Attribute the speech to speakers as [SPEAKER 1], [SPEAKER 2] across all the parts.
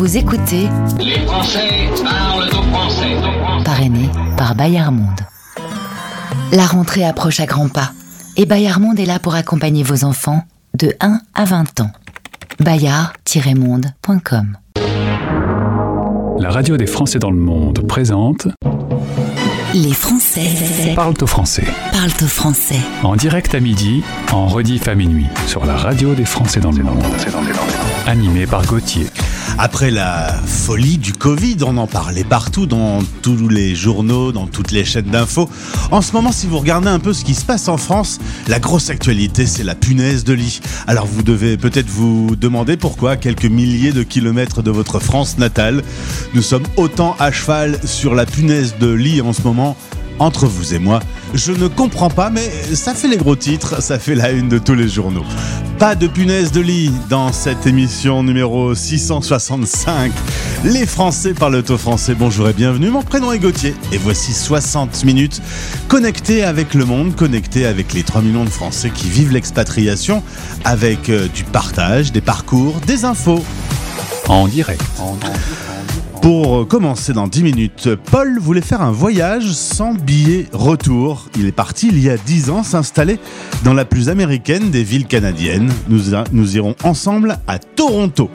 [SPEAKER 1] Vous écoutez
[SPEAKER 2] Les Français parlent au français.
[SPEAKER 1] Parrainé par Bayard Monde. La rentrée approche à grands pas et Bayard Monde est là pour accompagner vos enfants de 1 à 20 ans. bayard-monde.com
[SPEAKER 3] La radio des Français dans le monde présente
[SPEAKER 1] Les Français
[SPEAKER 3] Parle au français.
[SPEAKER 1] parlent au français.
[SPEAKER 3] En direct à midi, en rediff à minuit, sur la radio des Français dans le monde. Animé par Gauthier.
[SPEAKER 4] Après la folie du Covid, on en parlait partout, dans tous les journaux, dans toutes les chaînes d'infos. En ce moment, si vous regardez un peu ce qui se passe en France, la grosse actualité, c'est la punaise de lit. Alors vous devez peut-être vous demander pourquoi, quelques milliers de kilomètres de votre France natale, nous sommes autant à cheval sur la punaise de lit en ce moment. Entre vous et moi, je ne comprends pas, mais ça fait les gros titres, ça fait la une de tous les journaux. Pas de punaise de lit dans cette émission numéro 665. Les Français parlent au français. Bonjour et bienvenue. Mon prénom est Gauthier et voici 60 minutes connectées avec le monde, connectées avec les 3 millions de Français qui vivent l'expatriation avec euh, du partage, des parcours, des infos.
[SPEAKER 3] En direct.
[SPEAKER 4] Pour commencer dans 10 minutes, Paul voulait faire un voyage sans billet retour. Il est parti il y a 10 ans s'installer dans la plus américaine des villes canadiennes. Nous, irons ensemble à Toronto.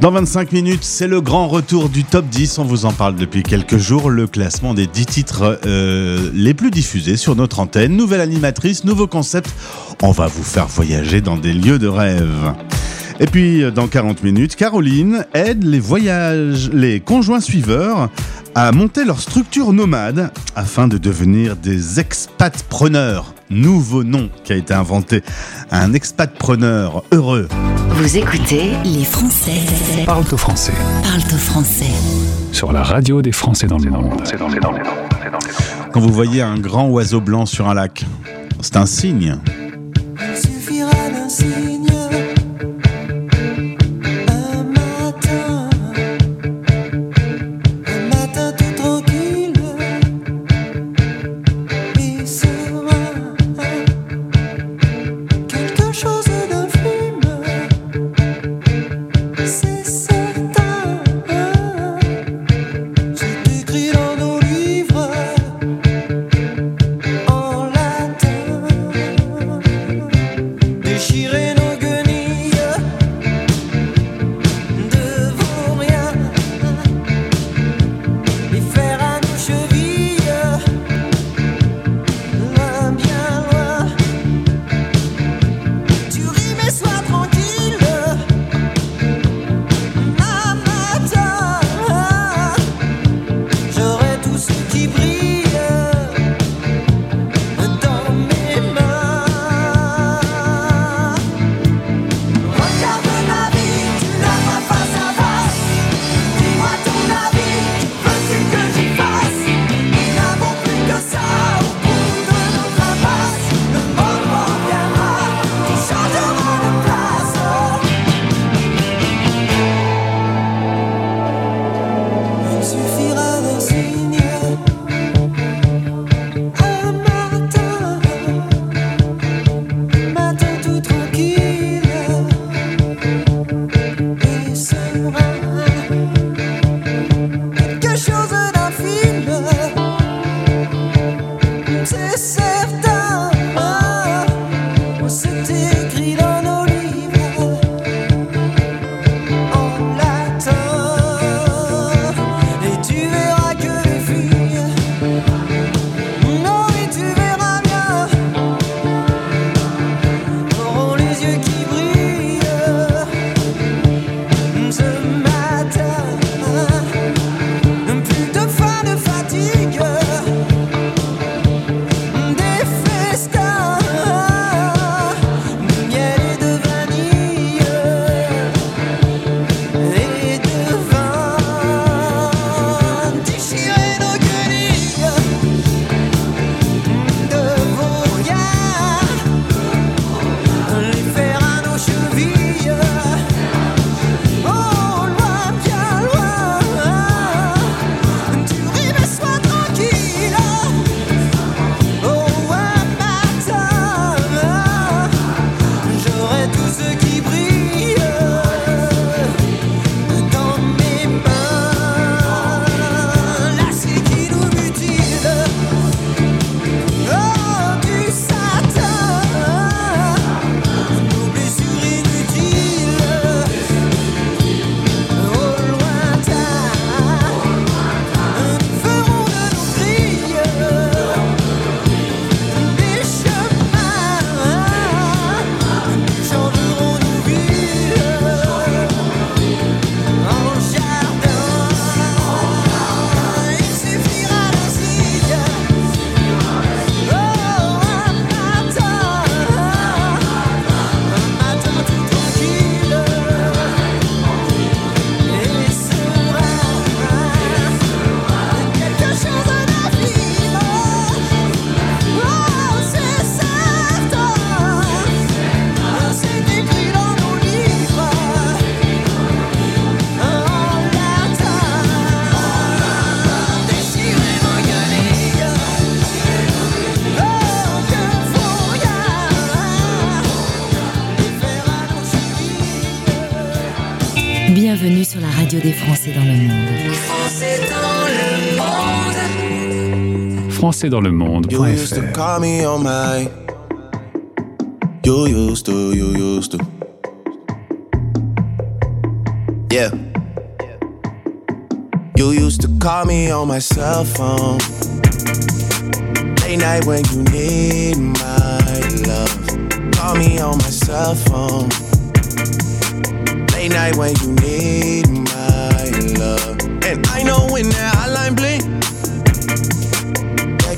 [SPEAKER 4] Dans 25 minutes, c'est le grand retour du top 10. On vous en parle depuis quelques jours. Le classement des 10 titres euh, les plus diffusés sur notre antenne. Nouvelle animatrice, nouveau concept. On va vous faire voyager dans des lieux de rêve. Et puis, dans 40 minutes, Caroline aide les voyages, les conjoints suiveurs à monter leur structure nomade afin de devenir des expatpreneurs. Nouveau nom qui a été inventé. Un expatpreneur heureux.
[SPEAKER 1] Vous écoutez Les Français
[SPEAKER 3] Parle au français.
[SPEAKER 1] parlent au français.
[SPEAKER 3] Sur la radio des Français dans le monde.
[SPEAKER 4] Quand vous voyez un grand oiseau blanc sur un lac, c'est un signe.
[SPEAKER 5] Il suffira d'un signe,
[SPEAKER 1] Français dans le
[SPEAKER 6] You used to
[SPEAKER 3] monde.fr
[SPEAKER 6] call me on my. You used to, you used to. Yeah. You used to call me on my cell phone. Late night when you need my love. Call me on my cell phone. Late night when you need my love. And I know when that hotline that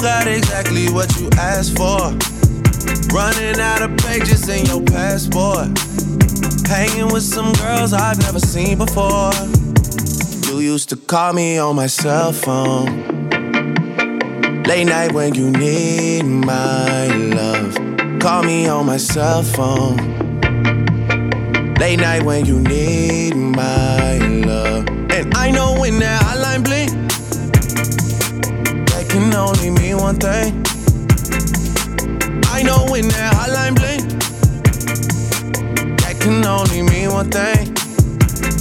[SPEAKER 6] got exactly what you asked for. Running out of pages in your passport. Hanging with some girls I've never seen before. You used to call me on my cell phone. Late night when you need my love. Call me on my cell phone. Late night when you need my love. And I know when that hotline that can only mean one thing. I know when that hotline blink, that can only mean one thing.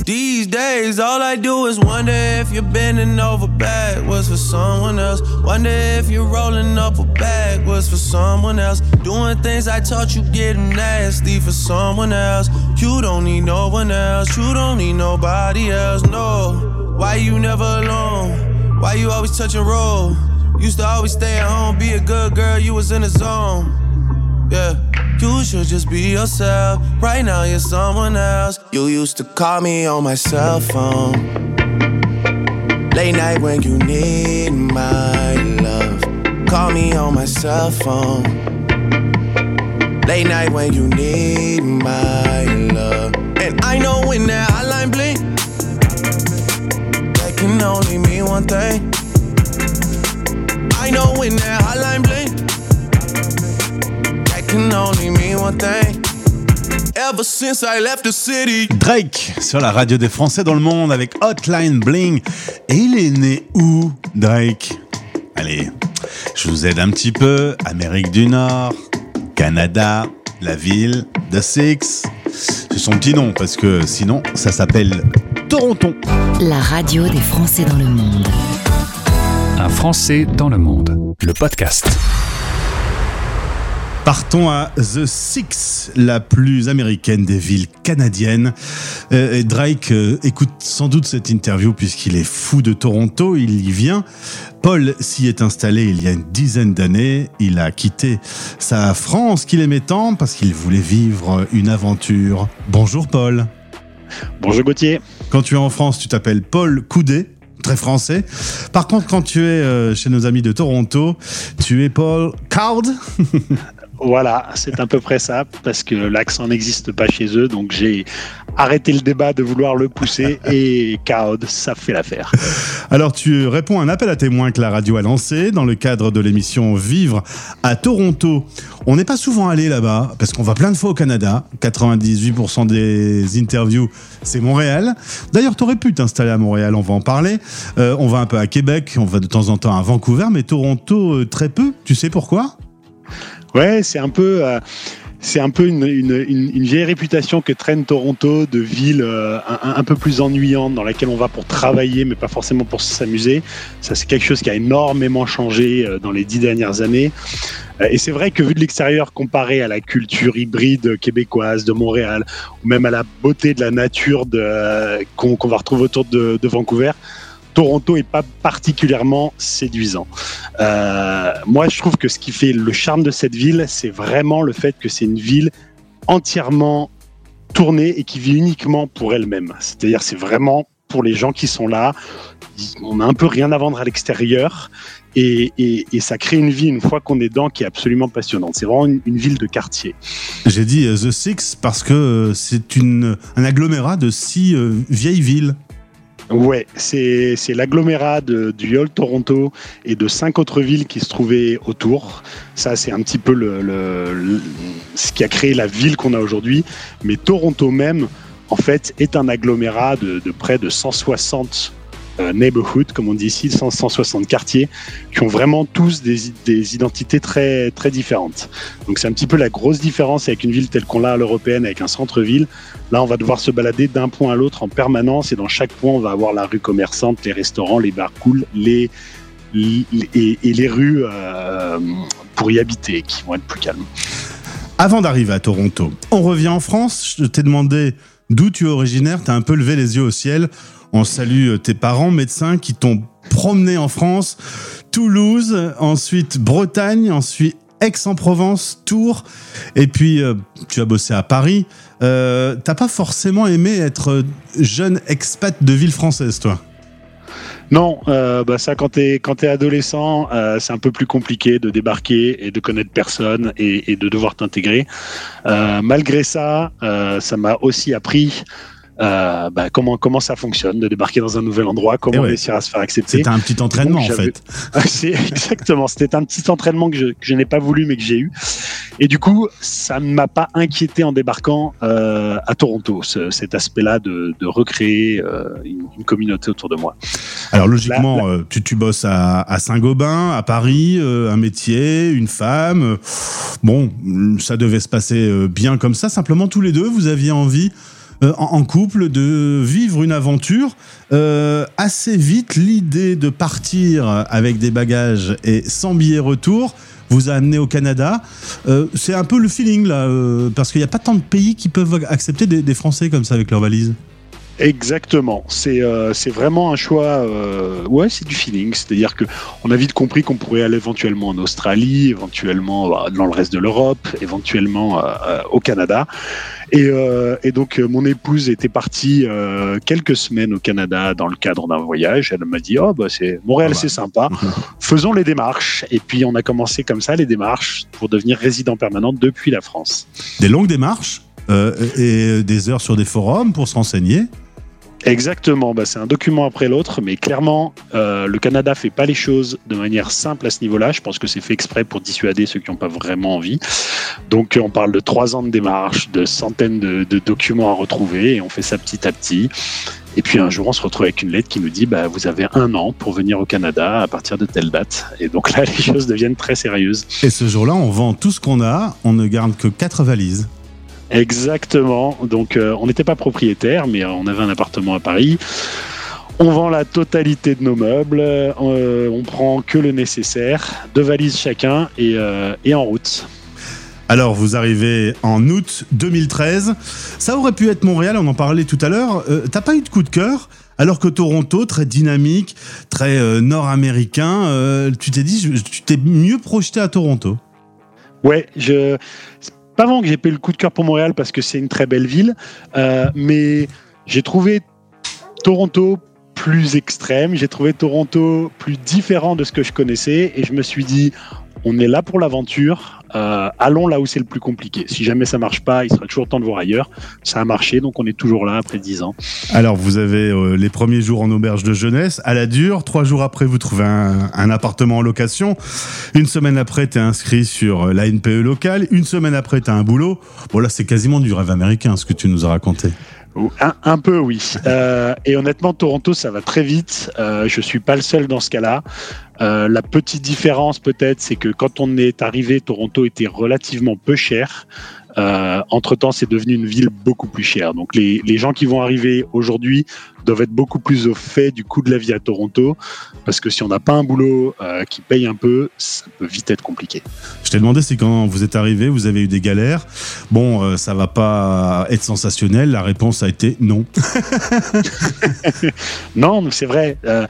[SPEAKER 6] These days, all I do is wonder if you're bending over backwards for someone else. Wonder if you're rolling up a backwards for someone else. Doing things I taught you getting nasty for someone else. You don't need no one else. You don't need nobody else. No. Why you never alone? Why you always touch and roll? Used to always stay at home, be a good girl, you was in the zone. Yeah, you should just be yourself. Right now, you're someone else. You used to call me on my cell phone. Late night when you need my love. Call me on my cell phone. Late night when you need my love. And I know when that hotline blink, that can only mean one thing. I know when that hotline blink, that can only mean one thing. Ever since I left the city,
[SPEAKER 4] Drake sur la radio des Français dans le monde avec Hotline Bling. Et il est né où, Drake? Allez, je vous aide un petit peu. Amérique du Nord, Canada, la ville de Six. C'est son petit nom parce que sinon ça s'appelle Toronto.
[SPEAKER 1] La radio des Français dans le monde.
[SPEAKER 3] Un Français dans le monde. Le podcast.
[SPEAKER 4] Partons à The Six, la plus américaine des villes canadiennes. Euh, et Drake euh, écoute sans doute cette interview puisqu'il est fou de Toronto, il y vient. Paul s'y est installé il y a une dizaine d'années. Il a quitté sa France qu'il aimait tant parce qu'il voulait vivre une aventure. Bonjour Paul.
[SPEAKER 7] Bonjour Gauthier.
[SPEAKER 4] Quand tu es en France, tu t'appelles Paul Coudet, très français. Par contre, quand tu es euh, chez nos amis de Toronto, tu es Paul Card.
[SPEAKER 7] Voilà, c'est à peu près ça, parce que l'accent n'existe pas chez eux, donc j'ai arrêter le débat, de vouloir le pousser. et Chaos, ça fait l'affaire.
[SPEAKER 4] Alors tu réponds à un appel à témoins que la radio a lancé dans le cadre de l'émission Vivre à Toronto. On n'est pas souvent allé là-bas parce qu'on va plein de fois au Canada. 98% des interviews, c'est Montréal. D'ailleurs, tu aurais pu t'installer à Montréal, on va en parler. Euh, on va un peu à Québec, on va de temps en temps à Vancouver, mais Toronto, euh, très peu. Tu sais pourquoi?
[SPEAKER 7] Ouais, c'est un peu. euh, c'est un peu une, vieille réputation que traîne Toronto de ville euh, un, peu plus ennuyante dans laquelle on va pour travailler mais pas forcément pour s'amuser. Ça c'est quelque chose qui a énormément changé euh, dans les dix dernières années. Et c'est vrai que vu de l'extérieur comparé à la culture hybride québécoise de Montréal ou même à la beauté de la nature qu'on va retrouver autour de Vancouver, Toronto est pas particulièrement séduisant. Euh, moi, je trouve que ce qui fait le charme de cette ville, c'est vraiment le fait que c'est une ville entièrement tournée et qui vit uniquement pour elle-même. C'est-à-dire, c'est vraiment pour les gens qui sont là. On n'a un peu rien à vendre à l'extérieur. Et, ça crée une vie, une fois qu'on est dedans, qui est absolument passionnante. C'est vraiment une, une ville de quartier.
[SPEAKER 4] J'ai dit euh, The Six parce que euh, c'est un agglomérat de six vieilles villes.
[SPEAKER 7] Ouais, c'est c'est l'agglomérat de- du Old Toronto et de cinq autres villes qui se trouvaient autour. Ça, c'est un petit peu le, ce qui a créé la ville qu'on a aujourd'hui. Mais Toronto même, en fait, est un agglomérat de, de près de 160 neighborhoods, comme on dit ici, 100 160 quartiers, qui ont vraiment tous des, des identités très, très différentes. Donc c'est un petit peu la grosse différence avec une ville telle qu'on l'a à l'européenne, avec un centre-ville. Là, on va devoir se balader d'un point à l'autre en permanence et dans chaque point, on va avoir la rue commerçante, les restaurants, les bars cool, les, les- et, les rues euh, pour y habiter qui vont être plus calmes.
[SPEAKER 4] Avant d'arriver à Toronto, on revient en France. Je t'ai demandé d'où tu es originaire. T'as un peu levé les yeux au ciel. On salue euh, tes parents médecins qui t'ont promené en France, Toulouse, ensuite Bretagne, ensuite Aix-en-Provence, Tours, et puis euh, tu as bossé à Paris. Euh, T'as pas forcément aimé être jeune expat de ville française, toi?
[SPEAKER 7] Non, bah ça, quand t'es quand t'es adolescent, c'est un peu plus compliqué de débarquer et de connaître personne et, de devoir t'intégrer. Malgré ça, ça m'a aussi appris euh, bah, comment comment ça fonctionne de débarquer dans un nouvel endroit, comment
[SPEAKER 4] Eh ouais.
[SPEAKER 7] réussir à se faire accepter?
[SPEAKER 4] C'était un petit entraînement, en
[SPEAKER 7] Donc,
[SPEAKER 4] fait.
[SPEAKER 7] c'est exactement. C'était un petit entraînement que je, que je n'ai pas voulu, mais que j'ai eu. Et du coup, ça ne m'a pas inquiété en débarquant euh, à Toronto, ce- cet aspect-là de, de recréer euh, une, une communauté autour de moi.
[SPEAKER 4] Alors logiquement, tu, tu bosses à, à Saint-Gobain, à Paris, un métier, une femme. Bon, ça devait se passer bien comme ça. Simplement, tous les deux, vous aviez envie, euh, en, couple, de vivre une aventure. Euh, assez vite, l'idée de partir avec des bagages et sans billet retour vous a amené au Canada. Euh, C'est un peu le feeling là, euh, parce qu'il n'y a pas tant de pays qui peuvent accepter des, des Français comme ça avec leurs valises.
[SPEAKER 7] Exactement. C'est euh, vraiment un choix. euh, ouais, c'est du feeling. C'est-à-dire que on a vite compris qu'on pourrait aller éventuellement en Australie, éventuellement bah, dans le reste de l'Europe, éventuellement euh, euh, au Canada. Et, et donc mon épouse était partie quelques semaines au Canada dans le cadre d'un voyage. Elle m'a dit oh bah c'est Montréal,
[SPEAKER 4] Ah bah.
[SPEAKER 7] c'est sympa. Faisons les démarches. Et puis on a commencé comme ça les démarches pour devenir résident permanent depuis la France.
[SPEAKER 4] Des longues démarches et des heures sur des forums pour se renseigner.
[SPEAKER 7] Exactement, bah, c'est un document après l'autre, mais clairement, euh, le Canada fait pas les choses de manière simple à ce niveau-là. Je pense que c'est fait exprès pour dissuader ceux qui n'ont pas vraiment envie. Donc, on parle de trois ans de démarche, de centaines de, de documents à retrouver, et on fait ça petit à petit. Et puis un jour, on se retrouve avec une lettre qui nous dit bah, Vous avez un an pour venir au Canada à partir de telle date. Et donc là, les choses deviennent très sérieuses.
[SPEAKER 4] Et ce jour-là, on vend tout ce qu'on a, on ne garde que quatre valises.
[SPEAKER 7] Exactement. Donc, euh, on n'était pas propriétaire, mais euh, on avait un appartement à Paris. On vend la totalité de nos meubles. euh, on prend que le nécessaire, deux valises chacun et, euh, et en route.
[SPEAKER 4] Alors, vous arrivez en août 2013. Ça aurait pu être Montréal, on en parlait tout à l'heure. Euh, T'as pas eu de coup de cœur alors que Toronto, très dynamique, très euh, nord-américain, euh, tu t'es dit, tu t'es mieux projeté à Toronto?
[SPEAKER 7] Ouais, je. Pas vraiment que j'ai pas eu le coup de cœur pour Montréal parce que c'est une très belle ville, euh, mais j'ai trouvé Toronto plus extrême, j'ai trouvé Toronto plus différent de ce que je connaissais et je me suis dit on est là pour l'aventure. Euh, allons là où c'est le plus compliqué. Si jamais ça marche pas, il sera toujours temps de voir ailleurs. Ça a marché, donc on est toujours là après 10 ans.
[SPEAKER 4] Alors, vous avez euh, les premiers jours en auberge de jeunesse, à la dure. Trois jours après, vous trouvez un, un appartement en location. Une semaine après, tu es inscrit sur euh, la NPE locale. Une semaine après, tu as un boulot. Bon, là, c'est quasiment du rêve américain, ce que tu nous as raconté.
[SPEAKER 7] Un, un peu, oui. Euh, et honnêtement, Toronto, ça va très vite. Euh, je suis pas le seul dans ce cas-là. Euh, la petite différence, peut-être, c'est que quand on est arrivé, Toronto était relativement peu cher. Euh, entre-temps, c'est devenu une ville beaucoup plus chère. Donc, les, les gens qui vont arriver aujourd'hui doivent être beaucoup plus au fait du coût de la vie à Toronto, parce que si on n'a pas un boulot euh, qui paye un peu, ça peut vite être compliqué.
[SPEAKER 4] Je t'ai demandé si quand vous êtes arrivé, vous avez eu des galères. Bon, euh, ça va pas être sensationnel. La réponse a été non.
[SPEAKER 7] Non, c'est vrai. Euh,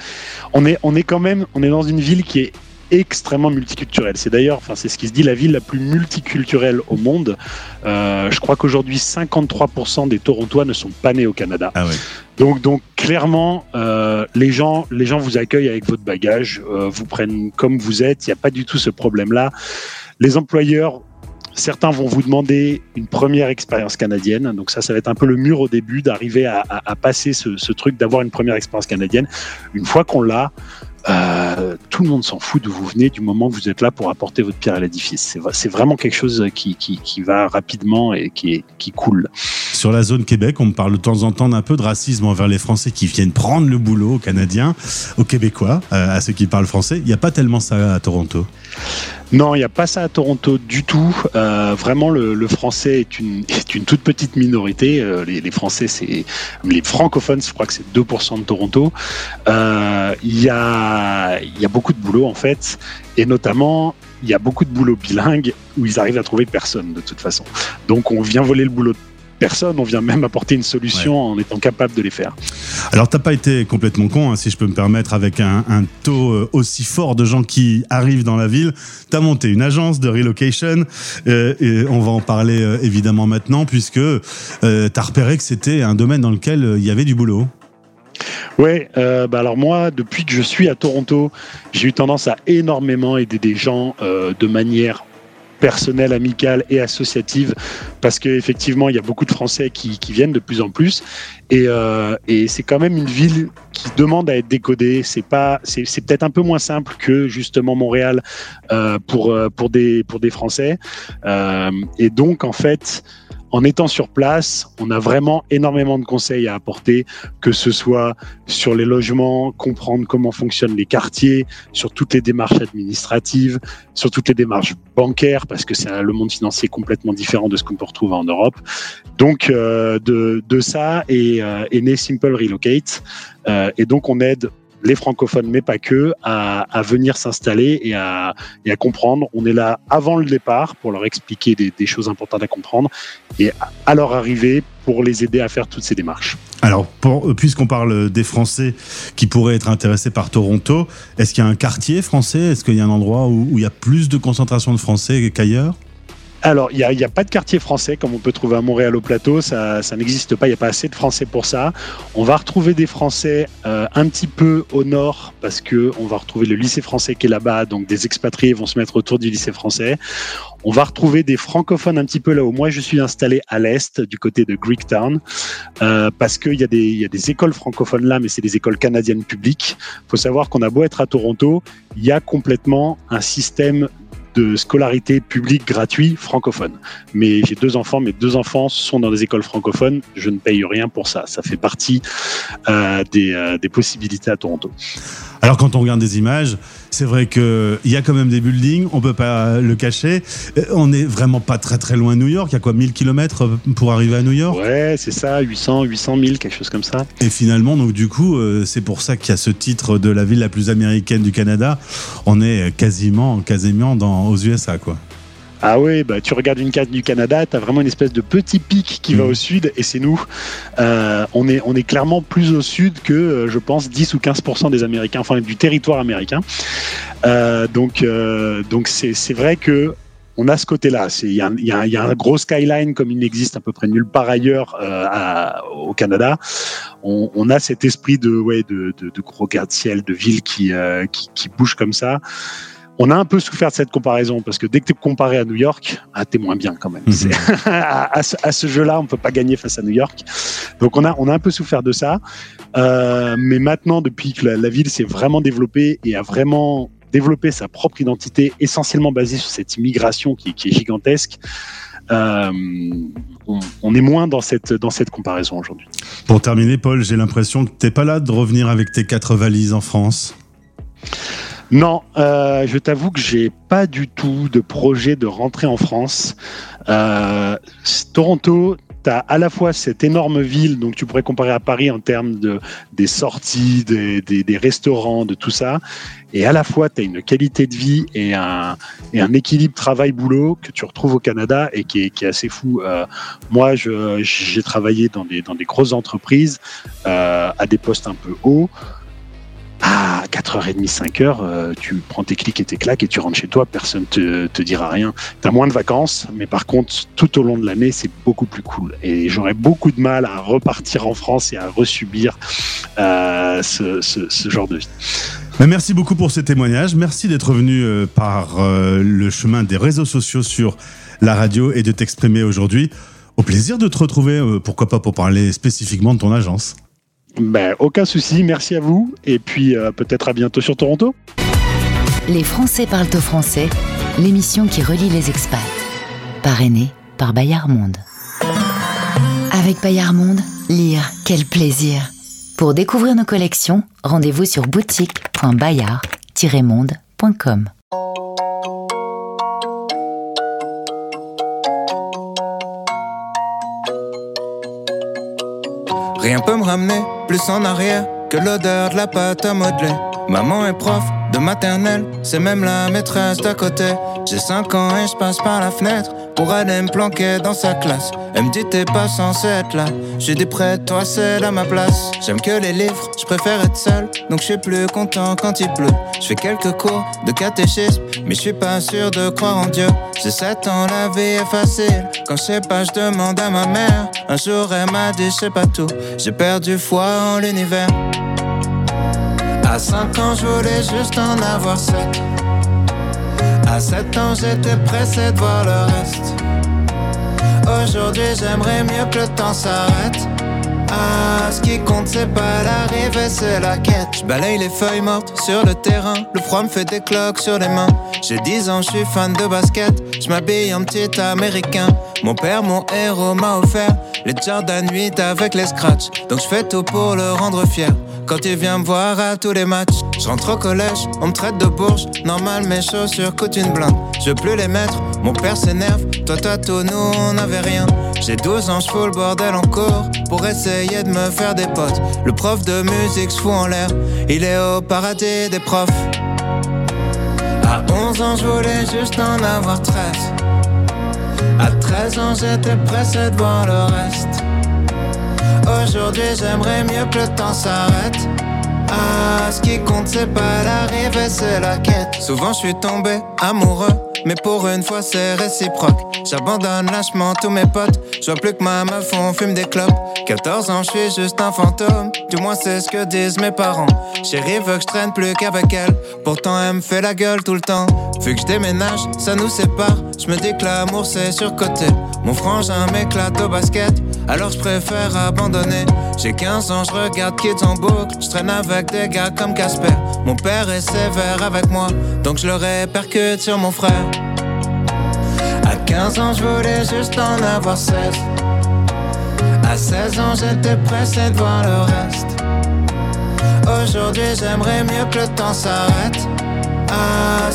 [SPEAKER 7] on est, on est quand même, on est dans une ville qui est extrêmement multiculturelle. C'est d'ailleurs, enfin, c'est ce qui se dit, la ville la plus multiculturelle au monde. Euh, je crois qu'aujourd'hui, 53% des Torontois ne sont pas nés au Canada.
[SPEAKER 4] Ah ouais.
[SPEAKER 7] Donc, donc clairement, euh, les gens, les gens vous accueillent avec votre bagage, euh, vous prennent comme vous êtes. Il n'y a pas du tout ce problème-là. Les employeurs Certains vont vous demander une première expérience canadienne. Donc ça, ça va être un peu le mur au début d'arriver à, à- à passer ce, ce truc d'avoir une première expérience canadienne. Une fois qu'on l'a, euh, tout le monde s'en fout d'où vous venez du moment que vous êtes là pour apporter votre pierre à l'édifice. C'est vraiment quelque chose qui, qui, qui va rapidement et qui, qui coule.
[SPEAKER 4] Sur la zone Québec, on me parle de temps en temps d'un peu de racisme envers les Français qui viennent prendre le boulot aux Canadiens, aux Québécois, euh, à ceux qui parlent français. Il n'y a pas tellement ça à Toronto.
[SPEAKER 7] Non, il n'y a pas ça à Toronto du tout. Euh, vraiment, le, français est une, est une toute petite minorité. Euh, les, Français, c'est les francophones, je crois que c'est 2% de Toronto. Euh, Il y, a, il y a beaucoup de boulot en fait, et notamment il y a beaucoup de boulot bilingue où ils arrivent à trouver personne de toute façon. Donc on vient voler le boulot de personne, on vient même apporter une solution en étant capable de les faire.
[SPEAKER 4] Alors, t'as pas été complètement con, hein, si je peux me permettre, avec un, un taux euh, aussi fort de gens qui arrivent dans la ville. T'as monté une agence de relocation, euh, et on va en parler euh, évidemment maintenant, puisque euh, t'as repéré que c'était un domaine dans lequel il y avait du boulot.
[SPEAKER 7] Ouais, euh, bah alors moi, depuis que je suis à Toronto, j'ai eu tendance à énormément aider des gens euh, de manière personnelle, amicale et associative, parce qu'effectivement, il y a beaucoup de Français qui, qui viennent de plus en plus, et, euh, et c'est quand même une ville qui demande à être décodée. C'est pas, c'est, c'est peut-être un peu moins simple que justement Montréal euh, pour euh, pour des pour des Français, Euh, et donc en fait. En étant sur place, on a vraiment énormément de conseils à apporter, que ce soit sur les logements, comprendre comment fonctionnent les quartiers, sur toutes les démarches administratives, sur toutes les démarches bancaires, parce que c'est le monde financier complètement différent de ce qu'on peut retrouver en Europe. Donc, euh, de, ça est, euh, né Simple Relocate. Euh, et donc, on aide les francophones, mais pas que, à, venir s'installer et à, comprendre. On est là avant le départ pour leur expliquer des, choses importantes à comprendre et à- leur arrivée pour les aider à faire toutes ces démarches.
[SPEAKER 4] Alors, puisqu'on parle des Français qui pourraient être intéressés par Toronto, est-ce qu'il y a un quartier français? Est-ce qu'il y a un endroit où, où il y a plus de concentration de Français qu'ailleurs?
[SPEAKER 7] Alors, il n'y a, pas de quartier français comme on peut trouver à Montréal au plateau, ça, n'existe pas, il n'y a pas assez de Français pour ça. On va retrouver des Français euh, un petit peu au nord parce que on va retrouver le lycée français qui est là-bas, donc des expatriés vont se mettre autour du lycée français. On va retrouver des francophones un petit peu là où moi je suis installé à l'est, du côté de Greektown, euh, parce qu'il y, y a des écoles francophones là, mais c'est des écoles canadiennes publiques. Il faut savoir qu'on a beau être à Toronto, il y a complètement un système de scolarité publique gratuit francophone. Mais j'ai deux enfants, mes deux enfants sont dans des écoles francophones, je ne paye rien pour ça. Ça fait partie euh, des, euh, des possibilités à Toronto.
[SPEAKER 4] Alors quand on regarde des images, c'est vrai qu'il y a quand même des buildings, on peut pas le cacher. Euh, On n'est vraiment pas très très loin de New York. Il y a quoi 1000 km pour arriver à New York?
[SPEAKER 7] Ouais, c'est ça, 800, 800 000, quelque chose comme ça.
[SPEAKER 4] Et finalement, donc du coup, euh, c'est pour ça qu'il y a ce titre de la ville la plus américaine du Canada. On est quasiment, quasiment dans, aux USA, quoi.
[SPEAKER 7] Ah oui, bah, tu regardes une carte du Canada, tu as vraiment une espèce de petit pic qui va
[SPEAKER 4] Mhm.
[SPEAKER 7] au sud et c'est nous. Euh, on, est, on est clairement plus au sud que, euh, je pense, 10 ou 15% des Américains, enfin du territoire américain. Euh, donc euh, donc c'est vrai que on a ce côté-là. Il y, a un- il y a un- il y a un gros skyline comme il n'existe à peu près nulle part ailleurs euh, à- au Canada. On, on a cet esprit de, ouais, de, de, de gros gratte-ciel, de ville qui, euh, qui, qui bouge comme ça. On a un peu souffert de cette comparaison parce que dès que tu es comparé à New York, ah, t'es moins bien quand même.
[SPEAKER 4] Mhm.
[SPEAKER 7] À, à ce, jeu-là, on peut pas gagner face à New York. Donc on a, on a un peu souffert de ça. Euh, mais maintenant, depuis que la, la ville s'est vraiment développée et a vraiment développé sa propre identité, essentiellement basée sur cette immigration qui, qui est gigantesque, euh, on, on est moins dans cette, dans cette comparaison aujourd'hui.
[SPEAKER 4] Pour terminer, Paul, j'ai l'impression que t'es pas là de revenir avec tes quatre valises en France?
[SPEAKER 7] Non, euh, je t'avoue que j'ai pas du tout de projet de rentrer en France. Euh, Toronto, tu as à la fois cette énorme ville, donc tu pourrais comparer à Paris en termes de, des sorties, des, des, des restaurants, de tout ça, et à la fois tu as une qualité de vie et un, et un équilibre travail-boulot que tu retrouves au Canada et qui est, qui est assez fou. Euh, moi, j'ai travaillé dans des, dans des grosses entreprises euh, à des postes un peu hauts. À 4h30, 5h, euh, tu prends tes clics et tes claques et tu rentres chez toi, personne te, te dira rien. Tu as moins de vacances, mais par contre, tout au long de l'année, c'est beaucoup plus cool. Et j'aurais beaucoup de mal à repartir en France et à resubir euh, ce, ce- genre de vie.
[SPEAKER 4] Merci beaucoup pour ces témoignages. Merci d'être venu euh, par le chemin des réseaux sociaux sur la radio et de t'exprimer aujourd'hui. Au plaisir de te retrouver, pourquoi pas pour parler spécifiquement de ton agence.
[SPEAKER 7] Ben, aucun souci, merci à vous. Et puis euh, peut-être à bientôt sur Toronto.
[SPEAKER 1] Les Français parlent au français, l'émission qui relie les expats. Parrainée par Bayard Monde. Avec Bayard Monde, lire, quel plaisir. Pour découvrir nos collections, rendez-vous sur boutique.bayard-monde.com.
[SPEAKER 8] Rien peut me ramener plus en arrière que l'odeur de la pâte à modeler. Maman est prof de maternelle, c'est même la maîtresse d'à côté. J'ai 5 ans et je passe par la fenêtre pour aller me planquer dans sa classe. Elle me dit t'es pas censé être là. J'ai dit de toi, c'est à ma place. J'aime que les livres, je préfère être seul, donc je suis plus content quand il pleut. Je fais quelques cours de catéchisme, mais je suis pas sûr de croire en Dieu. J'ai 7 ans, la vie est facile. Quand je sais pas, je demande à ma mère. Un jour, elle m'a dit, sais pas tout. J'ai perdu foi en l'univers. À 5 ans, je voulais juste en avoir 7. À 7 ans, j'étais pressé de voir le reste. Aujourd'hui, j'aimerais mieux que le temps s'arrête. Ce qui compte, c'est pas l'arrivée, c'est la quête. Je balaye les feuilles mortes sur le terrain. Le froid me fait des cloques sur les mains. J'ai 10 ans, je suis fan de basket. Je m'habille en petit américain. Mon père, mon héros, m'a offert les Jordan 8 avec les scratchs. Donc je fais tout pour le rendre fier. Quand il vient me voir à tous les matchs, je rentre au collège, on me traite de bourge. Normal, mes chaussures coûtent une blinde. Je veux plus les mettre, mon père s'énerve. Toi, toi, tout, nous, on n'avait rien. J'ai 12 ans, je le bordel en cours pour essayer de me faire des potes. Le prof de musique se fout en l'air, il est au paradis des profs. À 11 ans, je voulais juste en avoir 13. À 13 ans, j'étais pressé de voir le reste. Aujourd'hui, j'aimerais mieux que le temps s'arrête. Ah, ce qui compte, c'est pas l'arrivée, c'est la quête. Souvent, je suis tombé amoureux, mais pour une fois, c'est réciproque. J'abandonne lâchement tous mes potes. Je vois plus que ma meuf, on fume des clopes. 14 ans, je suis juste un fantôme. Du moins, c'est ce que disent mes parents. Chérie veut que je traîne plus qu'avec elle. Pourtant, elle me fait la gueule tout le temps. Vu que je déménage, ça nous sépare. Je me dis que l'amour, c'est surcoté. Mon frangin m'éclate au basket. Alors je préfère abandonner. J'ai 15 ans, je regarde Kids en boucle. Je traîne avec des gars comme Casper. Mon père est sévère avec moi, donc je le répercute sur mon frère. À 15 ans, je voulais juste en avoir 16. À 16 ans, j'étais pressé de voir le reste. Aujourd'hui, j'aimerais mieux que le temps s'arrête.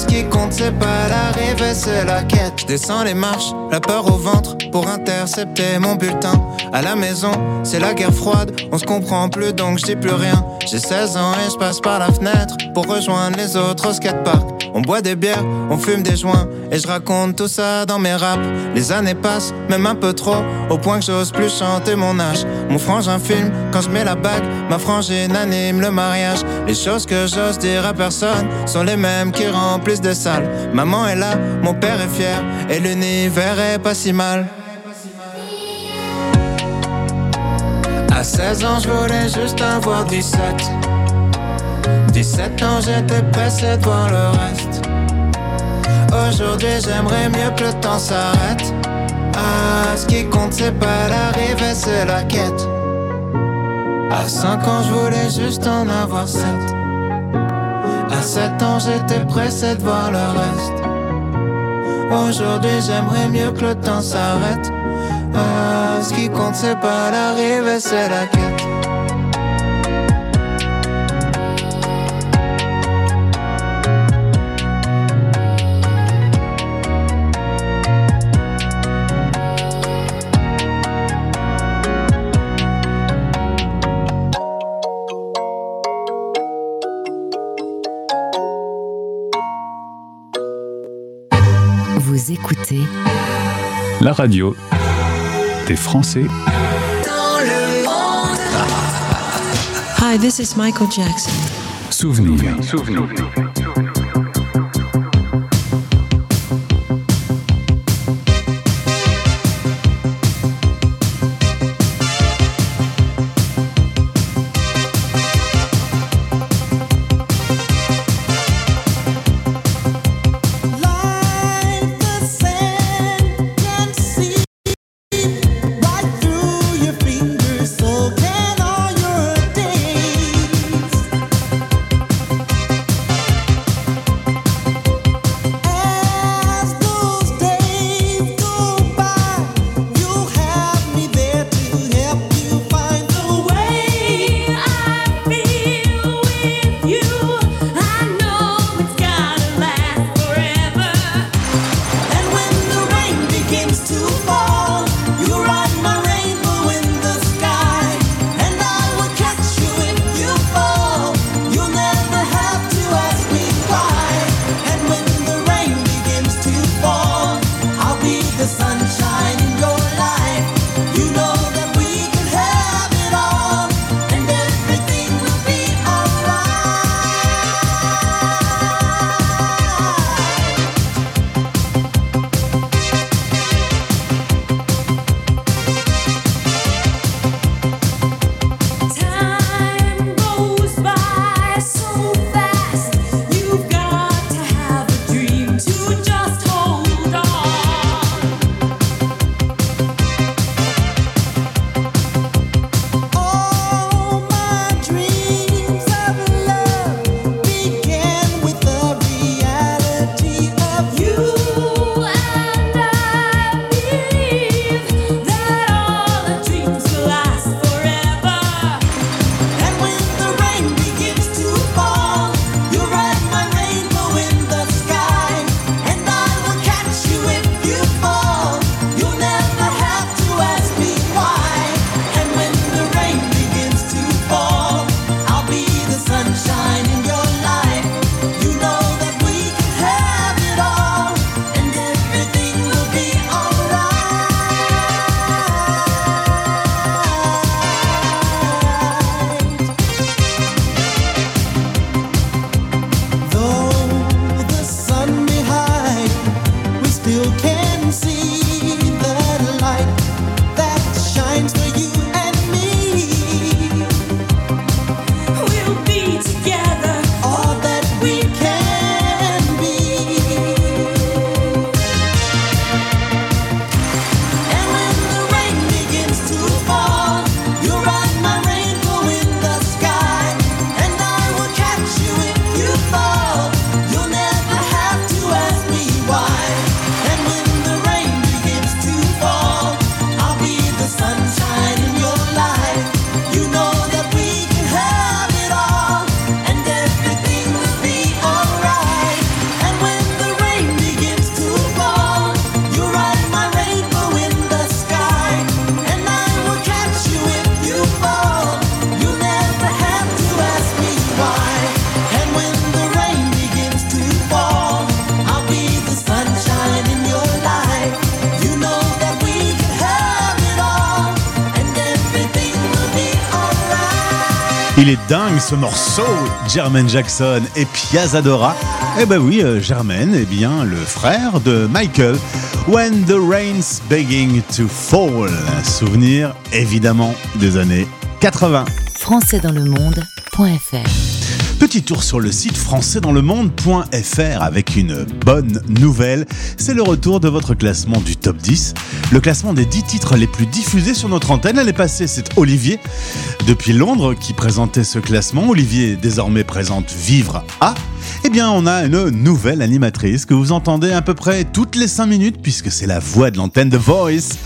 [SPEAKER 8] Ce qui compte, c'est pas l'arrivée, c'est la quête. Descends les marches, la peur au ventre pour intercepter mon bulletin. À la maison, c'est la guerre froide, on se comprend plus donc je dis plus rien. J'ai 16 ans et je passe par la fenêtre pour rejoindre les autres au skatepark. On boit des bières, on fume des joints et je raconte tout ça dans mes raps. Les années passent, même un peu trop, au point que j'ose plus chanter mon âge. Mon frangin filme quand je mets la bague, ma frangine anime le mariage. Les choses que j'ose dire à personne sont les mêmes qui remplissent des salles. Maman est là, mon père est fier et l'univers est pas si mal. À 16 ans, je voulais juste avoir 17. 17 ans j'étais pressé voir le reste. Aujourd'hui j'aimerais mieux que le temps s'arrête. Ah ce qui compte c'est pas l'arrivée c'est la quête. À 5 ans je voulais juste en avoir 7 À 7 ans j'étais pressé de voir le reste. Aujourd'hui j'aimerais mieux que le temps s'arrête. Ah, Ce qui compte c'est pas l'arrivée c'est la quête.
[SPEAKER 1] écoutez
[SPEAKER 3] la radio des Français dans le monde.
[SPEAKER 9] Hi, this is Michael Jackson.
[SPEAKER 5] Souvenir. Souvenir. morceau Jermaine Jackson et Piazzadora. Eh ben oui, euh, Jermaine, eh bien le frère de Michael. When the rain's begging to fall. Souvenir évidemment des années 80.
[SPEAKER 1] Français dans le monde.fr
[SPEAKER 4] Petit tour sur le site françaisdanslemonde.fr avec une bonne nouvelle, c'est le retour de votre classement du top 10. Le classement des 10 titres les plus diffusés sur notre antenne. L'année passée, c'est Olivier depuis Londres qui présentait ce classement. Olivier désormais présente Vivre à. Eh bien, on a une nouvelle animatrice que vous entendez à peu près toutes les 5 minutes puisque c'est la voix de l'antenne de Voice.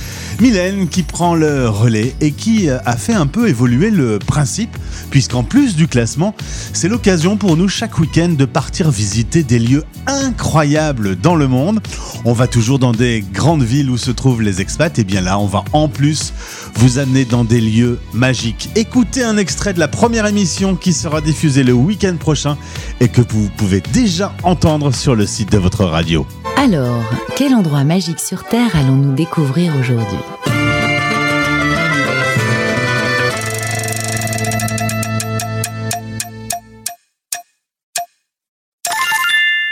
[SPEAKER 4] Mylène qui prend le relais et qui a fait un peu évoluer le principe, puisqu'en plus du classement, c'est l'occasion pour nous chaque week-end de partir visiter des lieux incroyables dans le monde. On va toujours dans des grandes villes où se trouvent les expats, et bien là, on va en plus vous amener dans des lieux magiques. Écoutez un extrait de la première émission qui sera diffusée le week-end prochain et que vous pouvez déjà entendre sur le site de votre radio.
[SPEAKER 1] Alors, quel endroit magique sur Terre allons-nous découvrir aujourd'hui?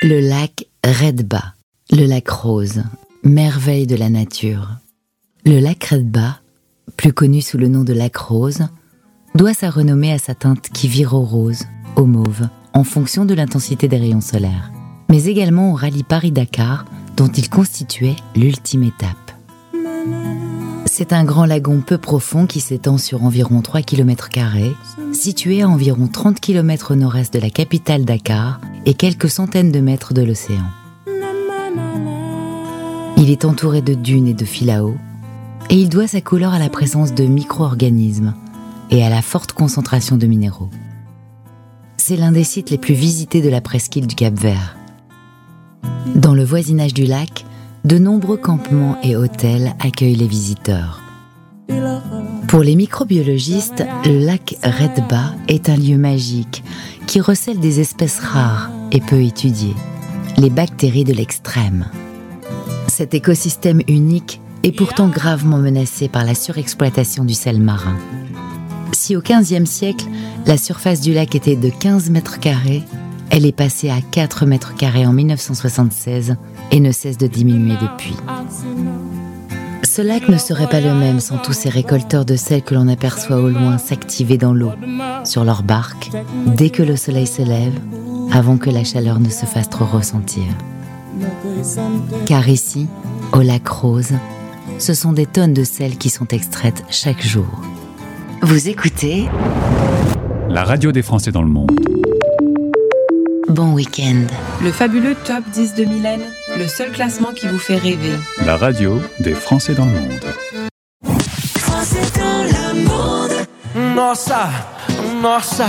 [SPEAKER 1] Le lac Redba, le lac rose, merveille de la nature. Le lac Redba, plus connu sous le nom de lac rose, doit sa renommée à sa teinte qui vire au rose, au mauve, en fonction de l'intensité des rayons solaires, mais également au rallye Paris-Dakar, dont il constituait l'ultime étape. C'est un grand lagon peu profond qui s'étend sur environ 3 km, situé à environ 30 km au nord-est de la capitale Dakar et quelques centaines de mètres de l'océan. Il est entouré de dunes et de filao, et il doit sa couleur à la présence de micro-organismes et à la forte concentration de minéraux. C'est l'un des sites les plus visités de la presqu'île du Cap-Vert. Dans le voisinage du lac, de nombreux campements et hôtels accueillent les visiteurs. Pour les microbiologistes, le lac Redba est un lieu magique qui recèle des espèces rares et peu étudiées, les bactéries de l'extrême. Cet écosystème unique est pourtant gravement menacé par la surexploitation du sel marin. Si au XVe siècle, la surface du lac était de 15 mètres carrés, elle est passée à 4 mètres carrés en 1976 et ne cesse de diminuer depuis. Ce lac ne serait pas le même sans tous ces récolteurs de sel que l'on aperçoit au loin s'activer dans l'eau, sur leurs barques, dès que le soleil se lève, avant que la chaleur ne se fasse trop ressentir. Car ici, au lac Rose, ce sont des tonnes de sel qui sont extraites chaque jour. Vous écoutez
[SPEAKER 3] La radio des Français dans le monde.
[SPEAKER 1] Bon Week-end.
[SPEAKER 9] Le fabuleux top 10 de Mylène, le seul classement qui vous fait rêver.
[SPEAKER 3] La radio des Français dans le monde.
[SPEAKER 10] Nossa, nossa,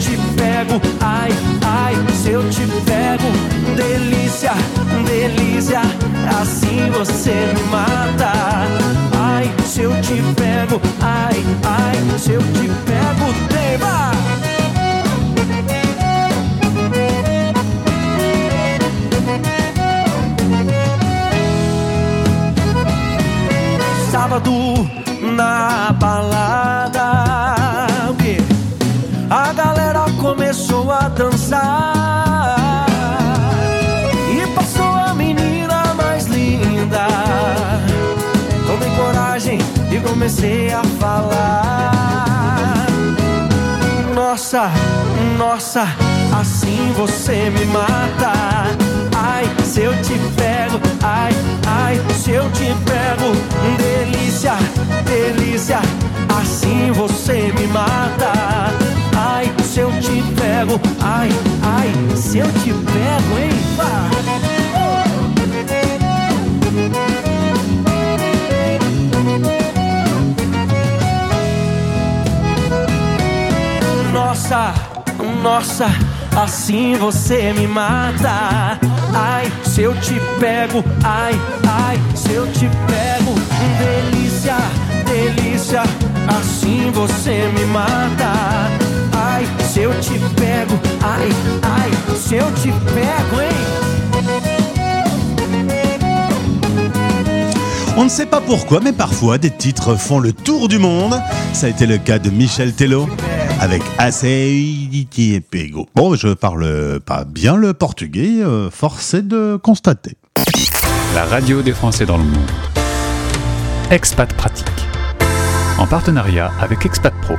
[SPEAKER 10] Te pego, ai, ai, se eu te pego, delícia, delícia, assim você me mata. Ai, se eu te pego, ai, ai, se eu te pego, tema. Sábado na balada, dançar e passou a menina mais linda. Tomei coragem e comecei a falar. Nossa, nossa, assim você me mata. Ai, se eu te pego, ai, ai, se eu te pego, delícia, delícia, assim você me mata. Ai, se eu te pego, ai, ai, se eu te pego, hein? Pá. Nossa, nossa, assim você me mata. Ai, se eu te pego, ai, ai, se eu te pego, delícia, delícia, assim você me mata. Ai, se eu te pego, ai, ai, se eu te pego, hein?
[SPEAKER 4] On ne sait pas pourquoi, mais parfois des titres font le tour du monde. Ça a été le cas de Michel Tello avec Aceiti et Pego. Bon, je parle pas bien le portugais, euh, force est de constater.
[SPEAKER 3] La radio des Français dans le monde. Expat Pratique. En partenariat avec Expat Pro.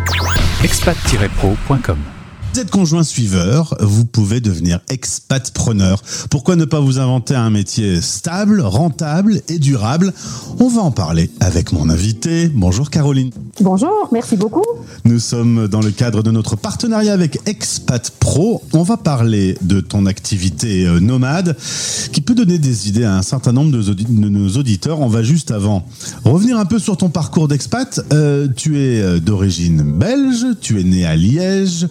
[SPEAKER 3] expat-pro.com.
[SPEAKER 4] Vous êtes conjoint suiveur, vous pouvez devenir expat-preneur. Pourquoi ne pas vous inventer un métier stable, rentable et durable? On va en parler avec mon invité. Bonjour Caroline.
[SPEAKER 11] Bonjour, merci beaucoup.
[SPEAKER 4] Nous sommes dans le cadre de notre partenariat avec Expat Pro. On va parler de ton activité euh, nomade qui peut donner des idées à un certain nombre de nos auditeurs. On va juste avant revenir un peu sur ton parcours d'expat. Euh, tu es euh, d'origine belge, tu es né à Liège,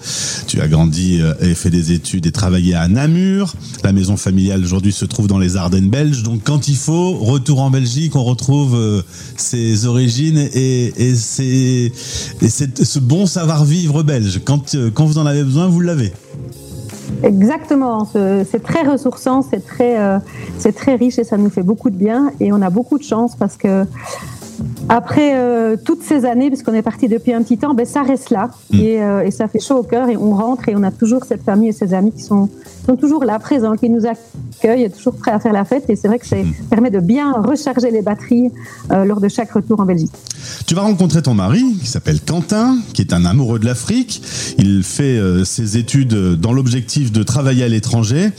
[SPEAKER 4] tu as grandi euh, et fait des études et travaillé à Namur. La maison familiale aujourd'hui se trouve dans les Ardennes belges. Donc quand il faut, retour en Belgique, on retrouve euh, ses origines et, et, ce bon savoir-vivre belge. Quand, euh, quand vous en avez besoin, vous l'avez.
[SPEAKER 11] Exactement, ce- c'est très ressourçant, c'est très riche et ça nous fait beaucoup de bien. Et on a beaucoup de chance parce que après euh, toutes ces années, puisqu'on est parti depuis un petit temps, ben, ça reste là et, euh, et ça fait chaud au cœur et on rentre et on a toujours cette famille et ces amis qui sont, sont toujours là, présents, qui nous accueillent, toujours prêts à faire la fête. Et c'est vrai que ça permet de bien recharger les batteries euh, lors de chaque retour en Belgique.
[SPEAKER 4] Tu vas rencontrer ton mari, qui s'appelle Quentin, qui est un amoureux de l'Afrique. Il fait euh, ses études dans l'objectif de travailler à l'étranger.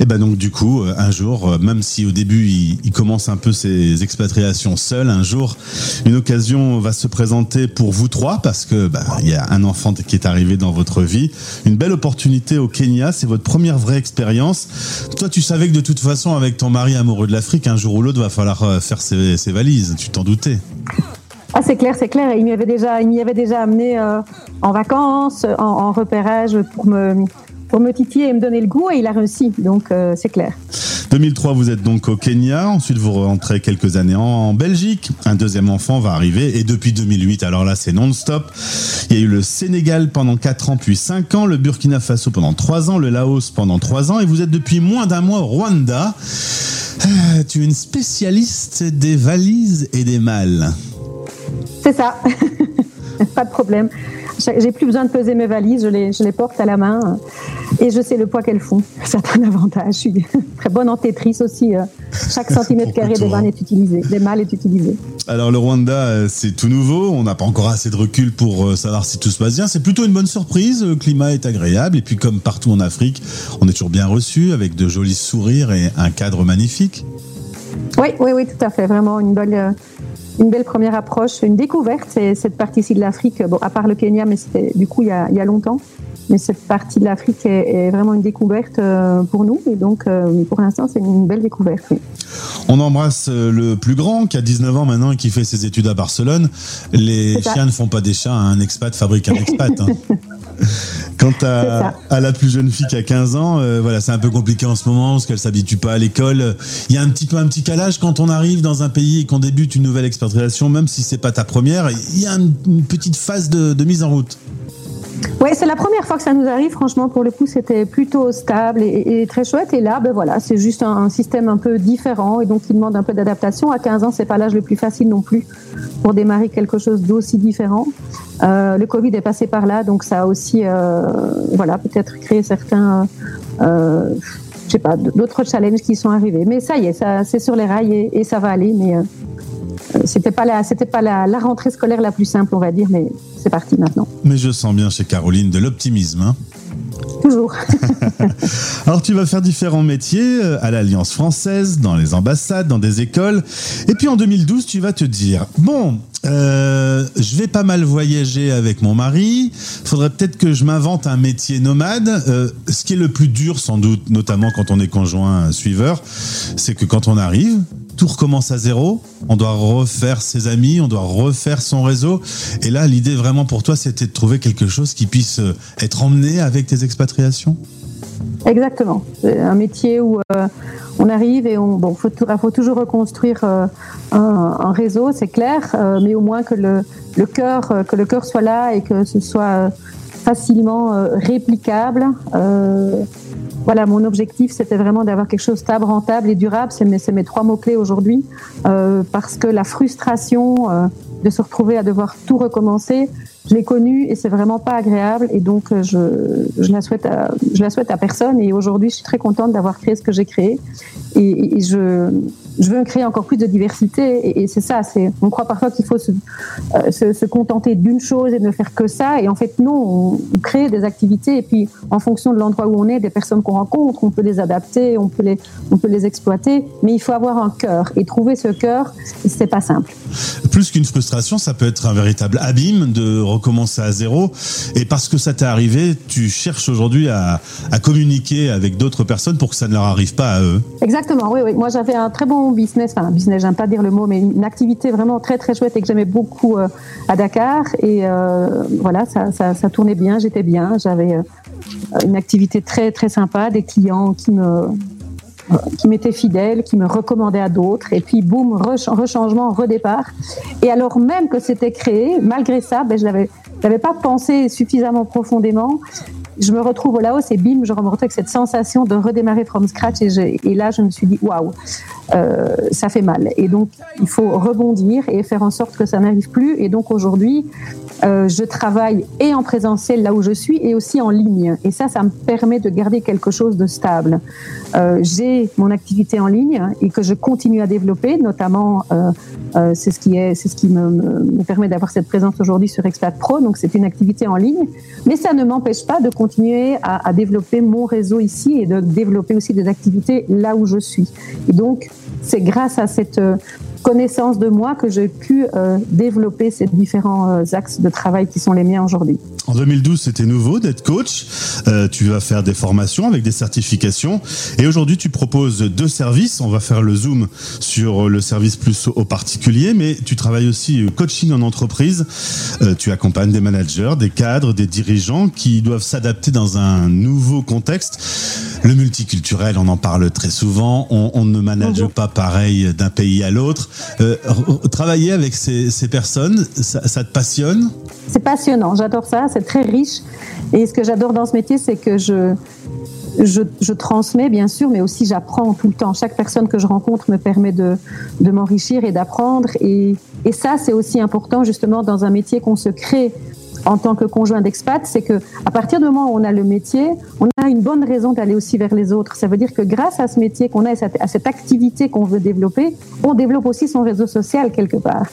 [SPEAKER 4] Et ben donc du coup, euh, un jour, euh, même si au début il, commence un peu ses expatriations seul, un jour, une occasion va se présenter pour vous trois parce que bah, il y a un enfant qui est arrivé dans votre vie. Une belle opportunité au Kenya, c'est votre première vraie expérience. Toi, tu savais que de toute façon, avec ton mari amoureux de l'Afrique, un jour ou l'autre, va falloir euh, faire ses valises. Tu t'en doutais.
[SPEAKER 11] Ah, c'est clair, c'est clair. Il m'y avait déjà, il m'y avait déjà amené euh, en vacances, en, en repérage pour me, pour me titiller et me donner le goût. Et il a réussi. Donc, euh, c'est clair.
[SPEAKER 4] 2003, vous êtes donc au Kenya. Ensuite, vous rentrez quelques années en, Belgique. Un deuxième enfant va arriver. Et depuis 2008, alors là, c'est non-stop. Il y a eu le Sénégal pendant 4 ans, puis 5 ans. Le Burkina Faso pendant 3 ans. Le Laos pendant 3 ans. Et vous êtes depuis moins d'un mois au Rwanda. Euh, tu es une spécialiste des valises et des malles.
[SPEAKER 11] C'est ça. Pas de problème. J'ai plus besoin de peser mes valises. Je les, je les porte à la main. euh, Et je sais le poids qu'elles font. C'est un avantage. Je suis très bonne en Tetris aussi. euh, Chaque centimètre carré
[SPEAKER 4] de
[SPEAKER 11] des vannes est utilisé. Des malles est utilisé.
[SPEAKER 4] Alors le Rwanda, euh, c'est tout nouveau. On n'a pas encore assez de recul pour savoir si tout se passe bien. C'est plutôt une bonne surprise. Le climat est agréable. Et puis comme partout en Afrique, on est toujours bien reçu avec de jolis sourires et un cadre magnifique.
[SPEAKER 11] Oui, oui, oui, tout à fait. Vraiment une belle, euh, une belle première approche, une découverte. C'est cette partie-ci de l'Afrique, bon, à part le Kenya, mais c'était du coup il y a, il y a longtemps. Mais cette partie de l'Afrique est, est vraiment une découverte euh, pour nous. Et donc, euh, pour l'instant, c'est une belle découverte. oui.
[SPEAKER 4] On embrasse le plus grand qui a 19 ans maintenant et qui fait ses études à Barcelone. Les chiens ne font pas des chats, un expat fabrique un expat. hein. Quant à, à la plus jeune fille qui a 15 ans, euh, voilà, c'est un peu compliqué en ce moment parce qu'elle s'habitue pas à l'école. Il y a un petit peu un petit calage quand on arrive dans un pays et qu'on débute une nouvelle expatriation, même si c'est pas ta première. Il y a une, petite phase de, de mise en route.
[SPEAKER 11] Oui, c'est la première fois que ça nous arrive. Franchement, pour le coup, c'était plutôt stable et, très chouette. Et là, ben voilà, c'est juste un, système un peu différent et donc qui demande un peu d'adaptation. À 15 ans, c'est pas l'âge le plus facile non plus pour démarrer quelque chose d'aussi différent. Euh, le Covid est passé par là, donc ça a aussi, euh, voilà, peut-être créé certains, euh, je sais pas, d'autres challenges qui sont arrivés. Mais ça y est, c'est sur les rails et, et ça va aller. Mais euh, c'était pas la, c'était pas la, la rentrée scolaire la plus simple, on va dire, mais c'est parti maintenant.
[SPEAKER 4] Mais je sens bien chez Caroline de l'optimisme. hein.
[SPEAKER 11] Toujours.
[SPEAKER 4] Alors tu vas faire différents métiers euh, à l'Alliance française, dans les ambassades, dans des écoles. Et puis en 2012, tu vas te dire, bon, euh, je vais pas mal voyager avec mon mari, faudrait peut-être que je m'invente un métier nomade. Euh, ce qui est le plus dur sans doute, notamment quand on est conjoint suiveur, c'est que quand on arrive, tout recommence à zéro. On doit refaire ses amis, on doit refaire son réseau. Et là, l'idée vraiment pour toi, c'était de trouver quelque chose qui puisse euh, être emmené avec tes expatriations
[SPEAKER 11] Exactement. Un métier où euh, on arrive et on bon, faut, faut toujours reconstruire euh, un, réseau, c'est clair, mais au moins que le, le cœur que le cœur soit là et que ce soit facilement euh, réplicable. Euh, voilà, mon objectif, c'était vraiment d'avoir quelque chose stable, rentable et durable. C'est mes, mes trois mots-clés aujourd'hui. Euh, parce que la frustration de se retrouver à devoir tout recommencer, je l'ai connue et c'est vraiment pas agréable. Et donc, je, la souhaite à, personne. Et aujourd'hui, je suis très contente d'avoir créé ce que j'ai créé. Et je, je veux créer encore plus de diversité. Et, et c'est ça. C'est, on croit parfois qu'il faut se, euh, se, se contenter d'une chose et ne faire que ça. Et en fait, non, on, on crée des activités. Et puis, en fonction de l'endroit où on est, des personnes qu'on rencontre, on peut les adapter, on peut les, on peut les exploiter. Mais il faut avoir un cœur. Et trouver ce cœur, c'est pas simple.
[SPEAKER 4] Plus qu'une frustration, ça peut être un véritable abîme de recommencer à zéro. Et parce que ça t'est arrivé, tu cherches aujourd'hui à, à communiquer avec d'autres personnes pour que ça ne leur arrive pas à eux.
[SPEAKER 11] Exactement, oui, oui. Moi, j'avais un très bon business, enfin, business, j'aime pas dire le mot, mais une activité vraiment très, très chouette et que j'aimais beaucoup euh, à Dakar. Et euh, voilà, ça, ça, tournait bien, j'étais bien. J'avais euh, une activité très, très sympa, des clients qui me qui m'étaient fidèles, qui me recommandaient à d'autres, et puis boum, re- rechangement, redépart. Et alors même que c'était créé, malgré ça, ben, je n'avais j'avais pas pensé suffisamment profondément. Je me retrouve au Laos et bim, je me avec cette sensation de redémarrer from scratch. Et, là, je me suis dit, waouh, euh, ça fait mal. Et donc, il faut rebondir et faire en sorte que ça n'arrive plus. Et donc, aujourd'hui, euh, je travaille et en présentiel là où je suis et aussi en ligne. Et ça, ça me permet de garder quelque chose de stable. Euh, J'ai mon activité en ligne et que je continue à développer, notamment, c'est ce qui est, c'est ce qui me permet d'avoir cette présence aujourd'hui sur Expat Pro. Donc, c'est une activité en ligne, mais ça ne m'empêche pas de continuer à, développer mon réseau ici et de développer aussi des activités là où je suis. Et donc, c'est grâce à cette euh, connaissance de moi que j'ai pu euh, développer ces différents euh, axes de travail qui sont les miens aujourd'hui.
[SPEAKER 4] En 2012, c'était nouveau d'être coach. Euh, tu vas faire des formations avec des certifications. Et aujourd'hui, tu proposes deux services. On va faire le zoom sur le service plus au particulier, mais tu travailles aussi coaching en entreprise. Tu accompagnes des managers, des cadres, des dirigeants qui doivent s'adapter dans un nouveau contexte. Le multiculturel, on en parle très souvent. On, on ne manage pas pareil d'un pays à l'autre. Euh, travailler avec ces, personnes, ça, ça te passionne?
[SPEAKER 11] C'est passionnant, j'adore ça, c'est très riche. Et ce que j'adore dans ce métier, c'est que je, je, je transmets, bien sûr, mais aussi j'apprends tout le temps. Chaque personne que je rencontre me permet de, de m'enrichir et d'apprendre. Et, et ça, c'est aussi important, justement, dans un métier qu'on se crée en tant que conjoint d'expat, c'est que à partir du moment où on a le métier, on a une bonne raison d'aller aussi vers les autres. Ça veut dire que grâce à ce métier qu'on a, et à cette activité qu'on veut développer, on développe aussi son réseau social quelque part.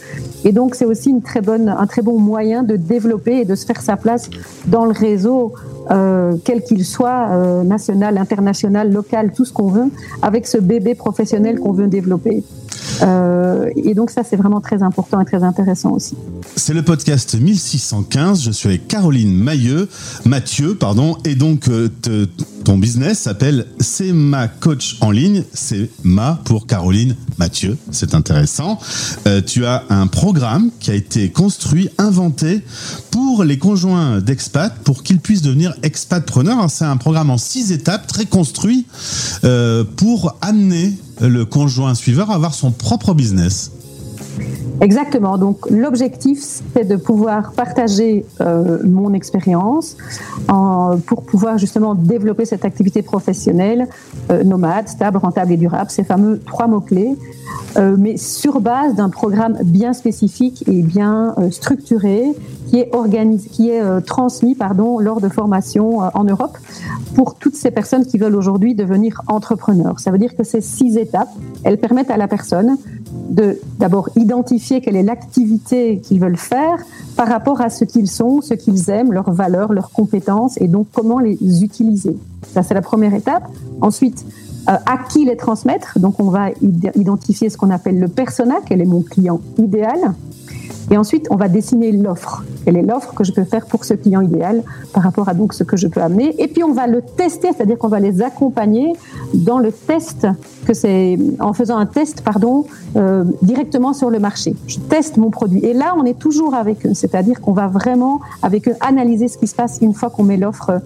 [SPEAKER 11] Et donc c'est aussi une très bonne, un très bon moyen de développer et de se faire sa place dans le réseau, euh, quel qu'il soit, euh, national, international, local, tout ce qu'on veut, avec ce bébé professionnel qu'on veut développer. Euh, et donc ça c'est vraiment très important et très intéressant aussi.
[SPEAKER 4] C'est le podcast 1615. Je suis avec Caroline Mailleux, Mathieu, pardon, et donc ton business s'appelle C'est ma coach en ligne. C'est ma pour Caroline Mathieu. C'est intéressant. Euh, tu as un programme qui a été construit, inventé pour les conjoints d'expat pour qu'ils puissent devenir expatpreneurs. C'est un programme en six étapes, très construit, euh, pour amener le conjoint suiveur à avoir son propre business.
[SPEAKER 11] Exactement. Donc l'objectif, c'est de pouvoir partager euh, mon expérience en- pour pouvoir justement développer cette activité professionnelle euh, nomade, stable, rentable et durable, ces fameux trois mots-clés, euh, mais sur base d'un programme bien spécifique et bien euh, structuré qui est, organisé, qui est euh, transmis pardon, lors de formations euh, en Europe pour toutes ces personnes qui veulent aujourd'hui devenir entrepreneurs. Ça veut dire que ces six étapes, elles permettent à la personne de d'abord identifier quelle est l'activité qu'ils veulent faire par rapport à ce qu'ils sont, ce qu'ils aiment, leurs valeurs, leurs compétences et donc comment les utiliser. Ça, c'est la première étape. Ensuite, euh, à qui les transmettre? Donc, on va id- identifier ce qu'on appelle le persona, quel est mon client idéal. Et ensuite, on va dessiner l'offre. Quelle est l'offre que je peux faire pour ce client idéal par rapport à donc ce que je peux amener. Et puis, on va le tester, c'est-à-dire qu'on va les accompagner dans le test, que c'est en faisant un test, pardon, euh, directement sur le marché. Je teste mon produit. Et là, on est toujours avec eux, c'est-à-dire qu'on va vraiment avec eux analyser ce qui se passe une fois qu'on met l'offre,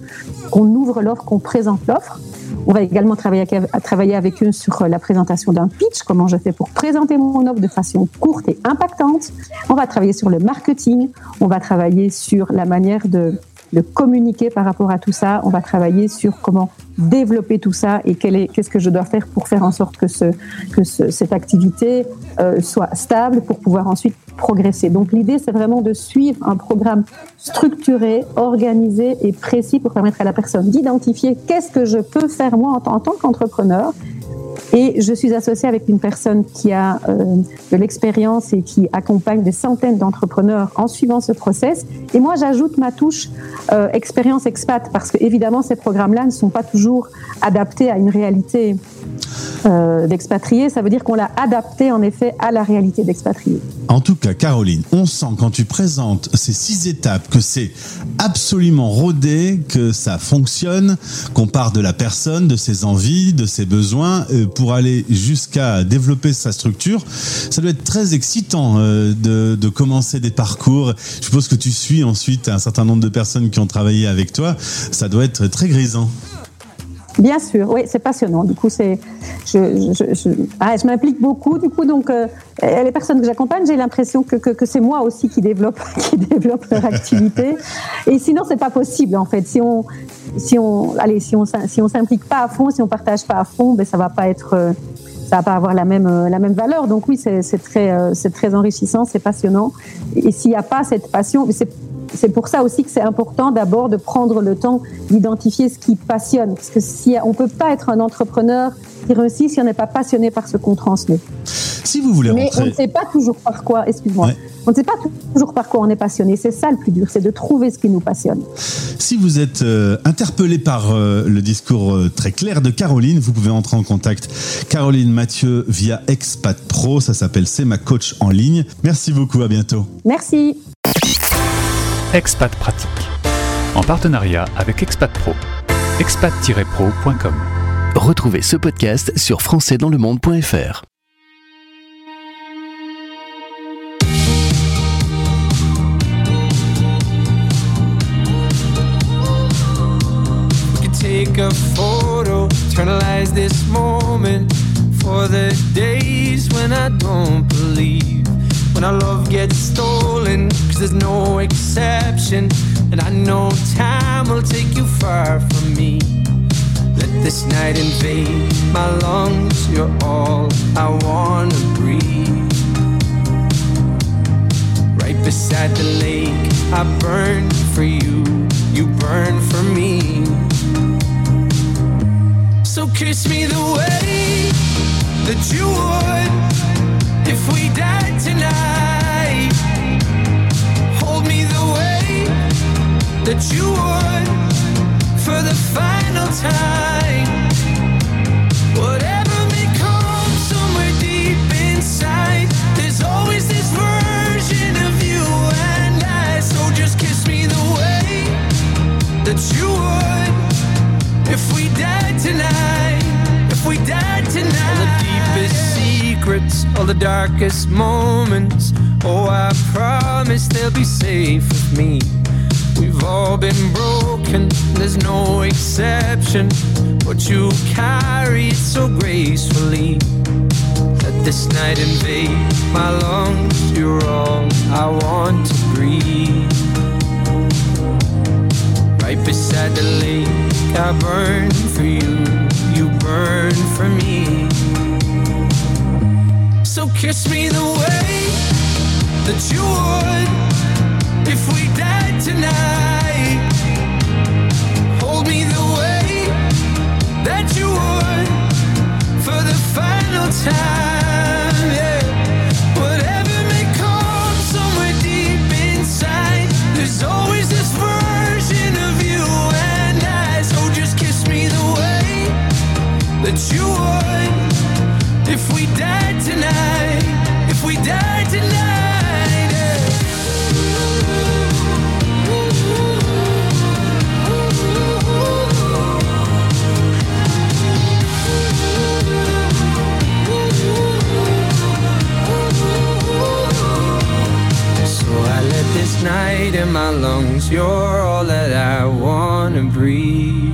[SPEAKER 11] qu'on ouvre l'offre, qu'on présente l'offre. On va également travailler avec, eux sur la présentation d'un pitch, comment je fais pour présenter mon offre de façon courte et impactante. On va travailler sur le marketing, on va travailler sur la manière de, communiquer par rapport à tout ça, on va travailler sur comment développer tout ça et qu'est-ce que je dois faire pour faire en sorte que, ce, que ce- cette activité euh, soit stable pour pouvoir ensuite progresser. Donc l'idée, c'est vraiment de suivre un programme structuré, organisé et précis pour permettre à la personne d'identifier qu'est-ce que je peux faire moi en, tant- en tant qu'entrepreneur. Et je suis associée avec une personne qui a euh, de l'expérience et qui accompagne des centaines d'entrepreneurs en suivant ce process. Et moi, j'ajoute ma touche euh, expérience expat parce que évidemment, ces programmes-là ne sont pas toujours adaptés à une réalité euh, d'expatriés. Ça veut dire qu'on l'a adapté en effet à la réalité d'expatriés.
[SPEAKER 4] En tout cas, Caroline, on sent quand tu présentes ces six étapes que c'est absolument rodé, que ça fonctionne, qu'on part de la personne, de ses envies, de ses besoins, euh, pour aller jusqu'à développer sa structure. Ça doit être très excitant euh, de, de commencer des parcours. Je suppose que tu suis ensuite un certain nombre de personnes qui ont travaillé avec toi. Ça doit être très grisant.
[SPEAKER 11] Bien sûr, oui, c'est passionnant. Du coup, c'est, je, je, je, ah, je m'implique beaucoup. Du coup, donc, euh, les personnes que j'accompagne, j'ai l'impression que, que, c'est moi aussi qui développe, qui développe leur activité. Et sinon, c'est pas possible, en fait. Si on, si on, allez, si on, si on s'implique pas à fond, si on partage pas à fond, ben, ça va pas être, euh, ça va pas avoir la même, euh, la même valeur. Donc oui, c'est, c'est très, c'est très enrichissant, c'est passionnant. Et s'il n'y a pas cette passion, c'est c'est pour ça aussi que c'est important d'abord de prendre le temps d'identifier ce qui passionne. Parce que si on peut pas être un entrepreneur qui réussit si on n'est pas passionné par ce qu'on transmet.
[SPEAKER 4] Si vous voulez
[SPEAKER 11] Mais on ne sait pas toujours par quoi, excuse-moi,
[SPEAKER 4] Ouais.
[SPEAKER 11] on ne sait pas toujours par quoi on est passionné. C'est ça le plus dur, c'est de trouver ce qui nous passionne.
[SPEAKER 4] Si vous êtes euh, interpellé par euh, le discours euh, très clair de Caroline, vous pouvez entrer en contact Caroline Mathieu via Expat Pro, ça s'appelle C'est ma coach en ligne. Merci beaucoup, à bientôt.
[SPEAKER 11] Merci.
[SPEAKER 3] Expat Pratique. En partenariat avec Expat Pro. expat-pro.com.
[SPEAKER 12] Retrouvez ce podcast sur françaisdanslemonde.fr.
[SPEAKER 13] Take a photo, eternalize this moment for the days when I don't believe. When our love gets stolen, cause there's no exception. And I know time will take you far from me. Let this night invade my lungs, you're all I wanna breathe. Right beside the lake, I burn for you, you burn for me. So kiss me the way that you would for the final time. Whatever all the darkest moments. Oh, I promise they'll be safe with me. We've all been broken, there's no exception. But you carry it so gracefully. Let this night invade my lungs. You're all I want to breathe. Right beside the lake, I burn for you. You burn for me. Kiss me the way that you would if we died tonight. Hold me the way that you would for the final time. Yeah. Whatever may come somewhere deep inside, there's always this version of you and I. So just kiss me the way that you would if we died long lungs. you're all that I wanna breathe.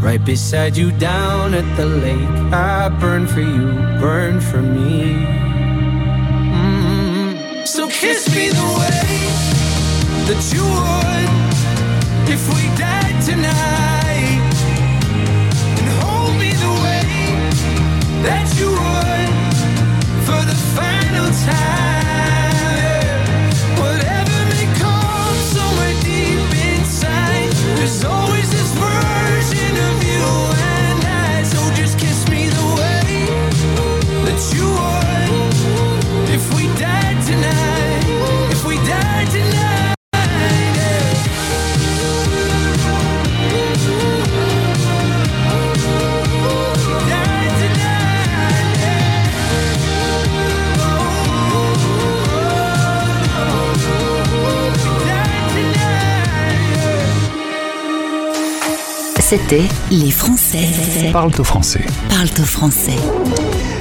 [SPEAKER 13] Right beside you down at the lake, I burn for you, burn for me. Mm. So kiss me the way that you would if we died tonight. And hold me the way that you would for the final time.
[SPEAKER 1] C'était Les Français.
[SPEAKER 3] Parle au français.
[SPEAKER 1] Parle au français.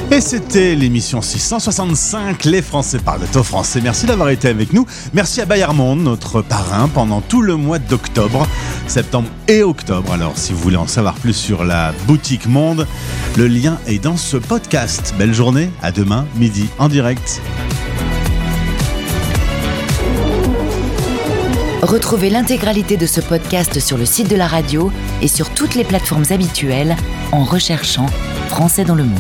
[SPEAKER 4] Et c'était l'émission 665, Les Français parlent au français. Merci d'avoir été avec nous. Merci à Bayard Monde, notre parrain, pendant tout le mois d'octobre, septembre et octobre. Alors, si vous voulez en savoir plus sur la boutique Monde, le lien est dans ce podcast. Belle journée, à demain, midi, en direct.
[SPEAKER 1] Retrouvez l'intégralité de ce podcast sur le site de la radio et sur toutes les plateformes habituelles en recherchant Français dans le monde.